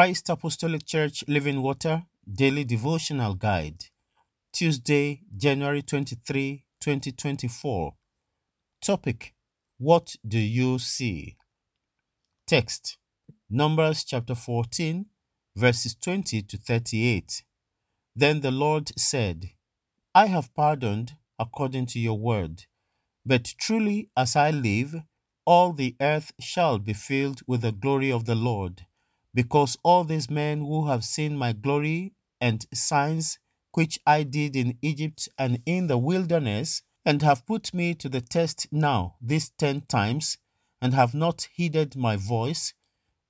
Christ Apostolic Church Living Water Daily Devotional Guide, Tuesday, January 23, 2024. Topic What do you see? Text Numbers chapter 14, verses 20 to 38. Then the Lord said, I have pardoned according to your word. But truly, as I live, all the earth shall be filled with the glory of the Lord, because all these men who have seen my glory and signs which I did in Egypt and in the wilderness, and have put me to the test now these ten times, and have not heeded my voice,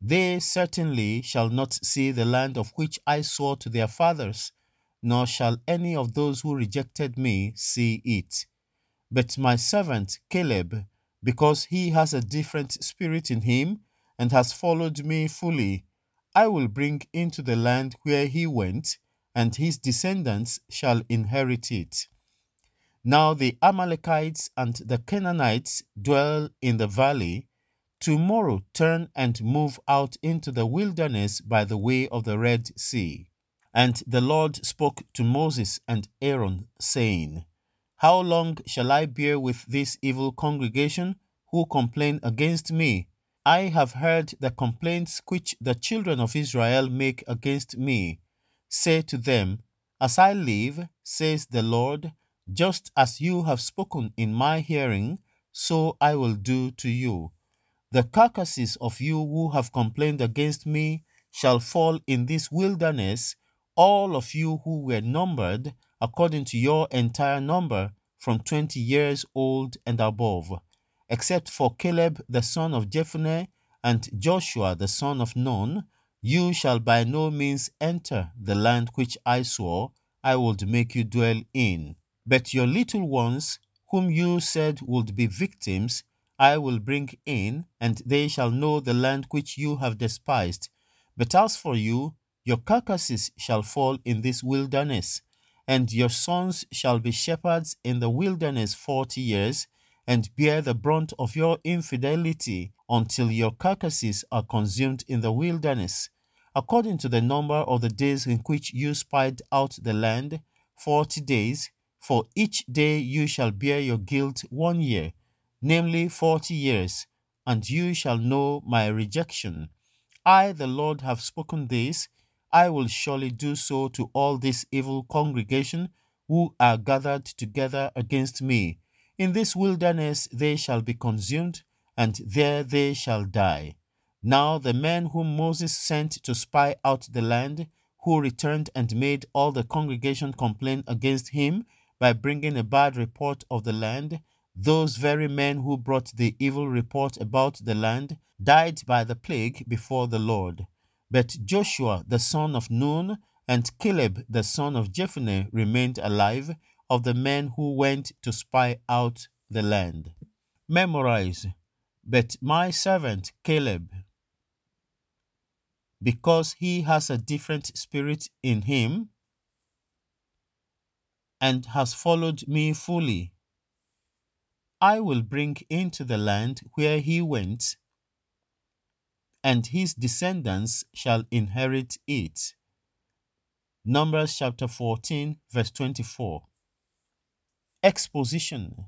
they certainly shall not see the land of which I swore to their fathers, nor shall any of those who rejected me see it. But my servant Caleb, because he has a different spirit in him and has followed me fully, I will bring into the land where he went, and his descendants shall inherit it. Now the Amalekites and the Canaanites dwell in the valley. Tomorrow turn and move out into the wilderness by the way of the Red Sea. And the Lord spoke to Moses and Aaron, saying, how long shall I bear with this evil congregation who complain against me? I have heard the complaints which the children of Israel make against me. Say to them, As I live, says the Lord, just as you have spoken in my hearing, so I will do to you. The carcasses of you who have complained against me shall fall in this wilderness, all of you who were numbered according to your entire number from 20 years old and above, except for Caleb the son of Jephunneh and Joshua the son of Nun, you shall by no means enter the land which I swore I would make you dwell in. But your little ones, whom you said would be victims, I will bring in, and they shall know the land which you have despised. But as for you, your carcasses shall fall in this wilderness, and your sons shall be shepherds in the wilderness forty years, and bear the brunt of your infidelity until your carcasses are consumed in the wilderness. According to the number of the days in which you spied out the land, forty days, for each day you shall bear your guilt one year, namely forty years, and you shall know my rejection. I, the Lord, have spoken this I will surely do so to all this evil congregation who are gathered together against me. In this wilderness they shall be consumed, and there they shall die. Now the men whom Moses sent to spy out the land, who returned and made all the congregation complain against him by bringing a bad report of the land, those very men who brought the evil report about the land died by the plague before the Lord. But Joshua the son of Nun and Caleb the son of Jephunneh remained alive of the men who went to spy out the land. Memorize, but my servant Caleb, because he has a different spirit in him and has followed me fully, I will bring into the land where he went and his descendants shall inherit it. Numbers chapter 14, verse 24. Exposition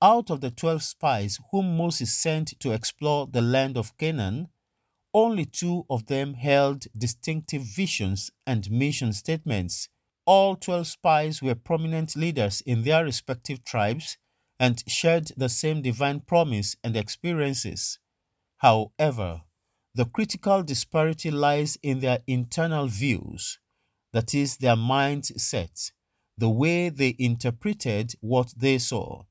Out of the twelve spies whom Moses sent to explore the land of Canaan, only two of them held distinctive visions and mission statements. All 12 spies were prominent leaders in their respective tribes and shared the same divine promise and experiences. However, the critical disparity lies in their internal views, that is, their mindset, the way they interpreted what they saw.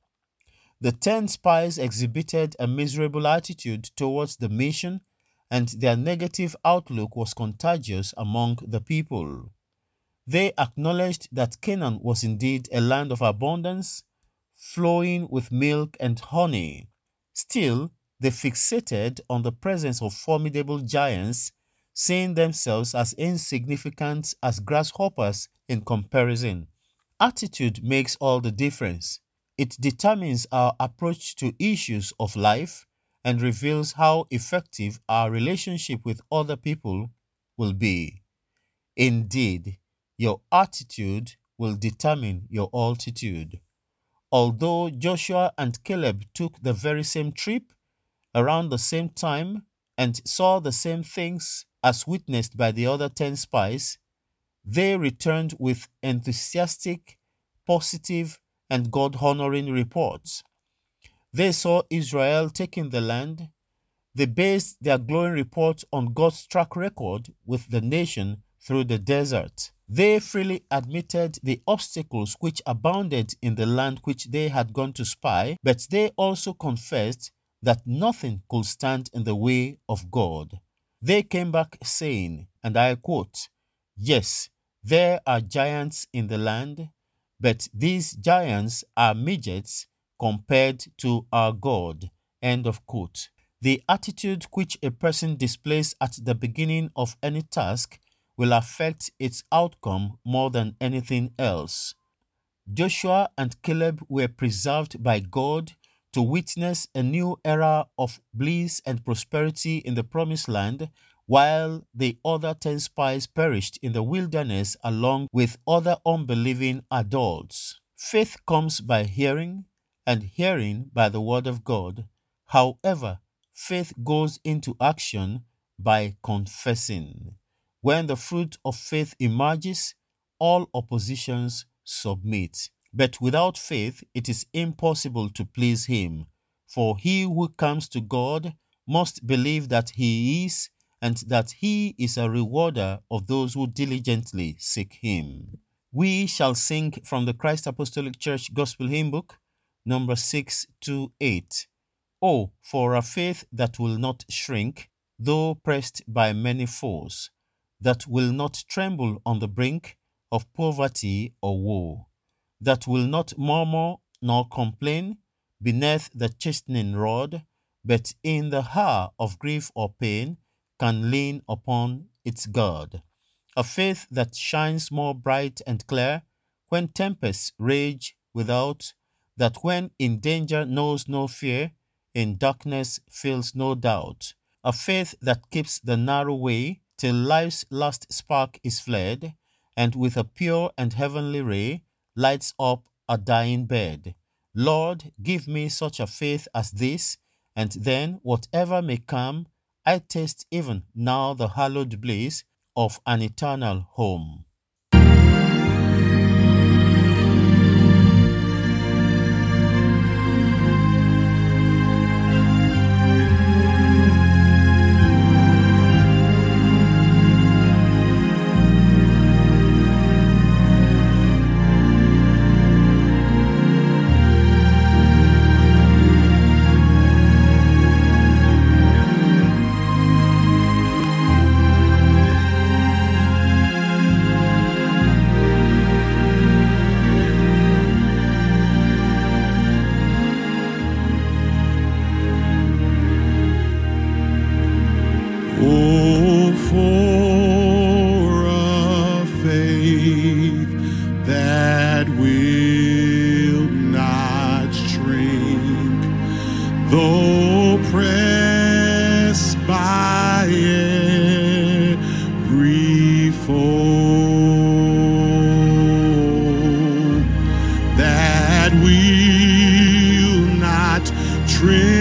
The ten spies exhibited a miserable attitude towards the mission, and their negative outlook was contagious among the people. They acknowledged that Canaan was indeed a land of abundance, flowing with milk and honey. Still, they fixated on the presence of formidable giants, seeing themselves as insignificant as grasshoppers in comparison. Attitude makes all the difference. It determines our approach to issues of life and reveals how effective our relationship with other people will be. Indeed, your attitude will determine your altitude. Although Joshua and Caleb took the very same trip around the same time and saw the same things as witnessed by the other 10 spies, they returned with enthusiastic, positive, and God honoring reports. They saw Israel taking the land. They based their glowing report on God's track record with the nation through the desert. They freely admitted the obstacles which abounded in the land which they had gone to spy, but they also confessed that nothing could stand in the way of God. They came back saying, and I quote, Yes, there are giants in the land, but these giants are midgets compared to our God. End of quote. The attitude which a person displays at the beginning of any task will affect its outcome more than anything else. Joshua and Caleb were preserved by God to witness a new era of bliss and prosperity in the promised land, while the other 10 spies perished in the wilderness along with other unbelieving adults. Faith comes by hearing, and hearing by the word of God. However, faith goes into action by confessing. When the fruit of faith emerges, all oppositions submit. But without faith, it is impossible to please Him. For he who comes to God must believe that He is, and that He is a rewarder of those who diligently seek Him. We shall sing from the Christ Apostolic Church Gospel Hymn Book, number 628. Oh, for a faith that will not shrink, though pressed by many foes that will not tremble on the brink of poverty or woe, that will not murmur nor complain beneath the chastening rod, but in the hour of grief or pain can lean upon its God. A faith that shines more bright and clear when tempests rage without, that when in danger knows no fear, in darkness feels no doubt. A faith that keeps the narrow way till life's last spark is fled, and with a pure and heavenly ray lights up a dying bed. Lord, give me such a faith as this, and then, whatever may come, I taste even now the hallowed bliss of an eternal home. Will not tremble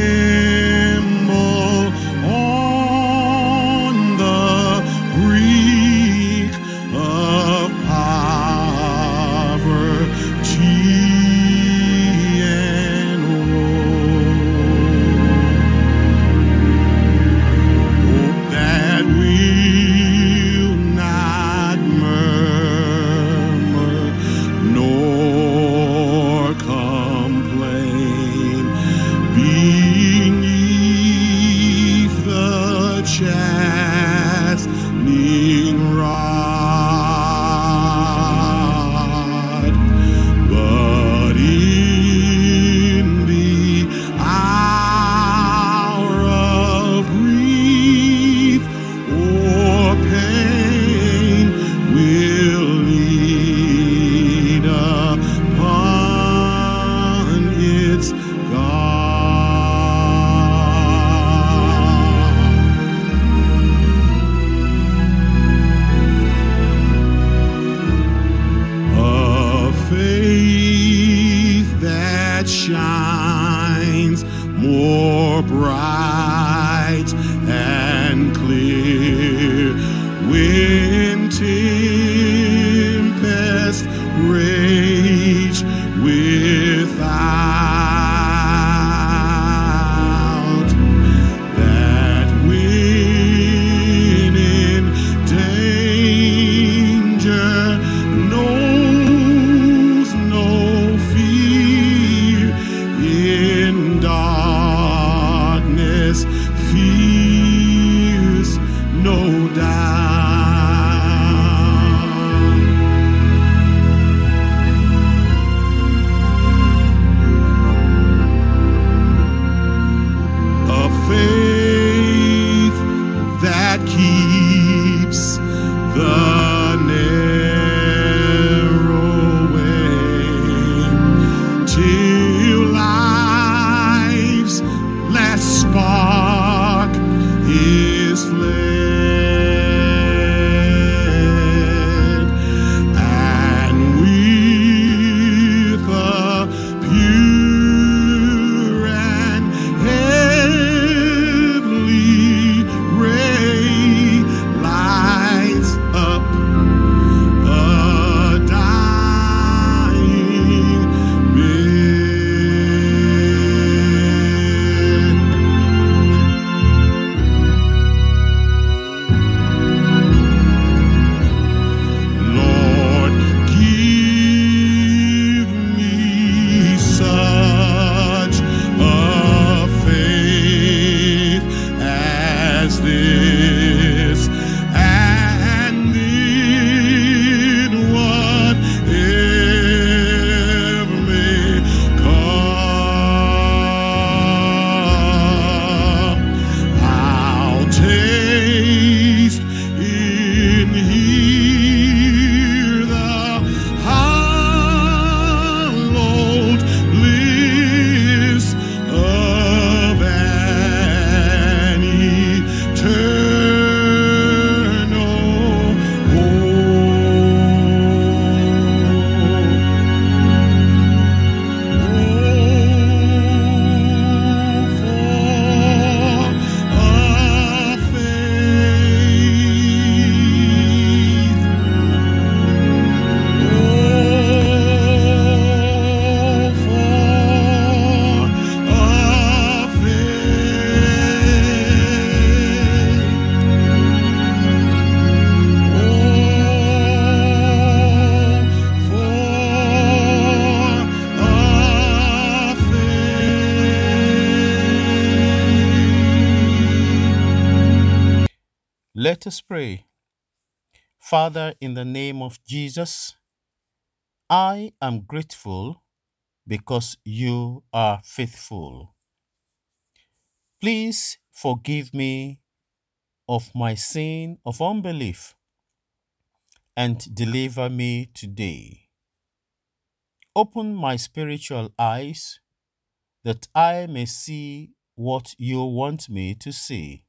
Let us pray. Father, in the name of Jesus, I am grateful because you are faithful. Please forgive me of my sin of unbelief and deliver me today. Open my spiritual eyes that I may see what you want me to see.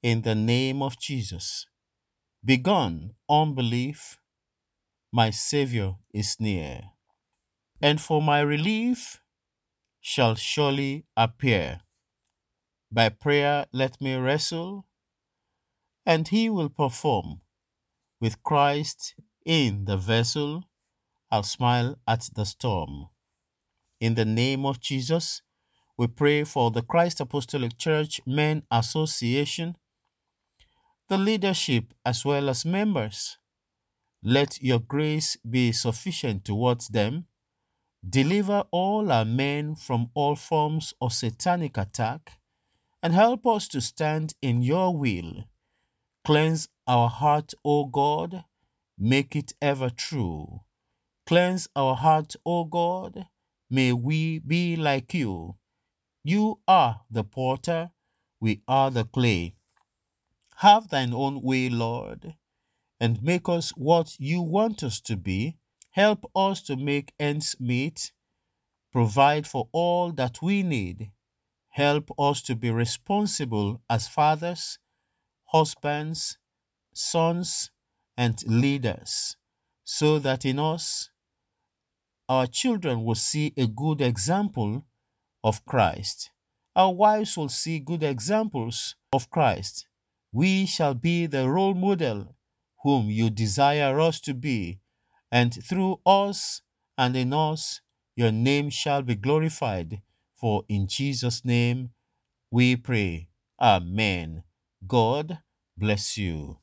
In the name of Jesus. Begone unbelief, my Savior is near, and for my relief shall surely appear. By prayer let me wrestle, and he will perform. With Christ in the vessel, I'll smile at the storm. In the name of Jesus, we pray for the Christ Apostolic Church Men Association, the leadership as well as members. Let your grace be sufficient towards them. Deliver all our men from all forms of satanic attack and help us to stand in your will. Cleanse our heart, O God, make it ever true. Cleanse our heart, O God, may we be like you. You are the potter, we are the clay. Have thine own way, Lord, and make us what you want us to be. Help us to make ends meet, provide for all that we need. Help us to be responsible as fathers, husbands, sons, and leaders, so that in us our children will see a good example of Christ. Our wives will see good examples of Christ. We shall be the role model whom you desire us to be, and through us and in us, your name shall be glorified. For in Jesus' name we pray. Amen. God bless you.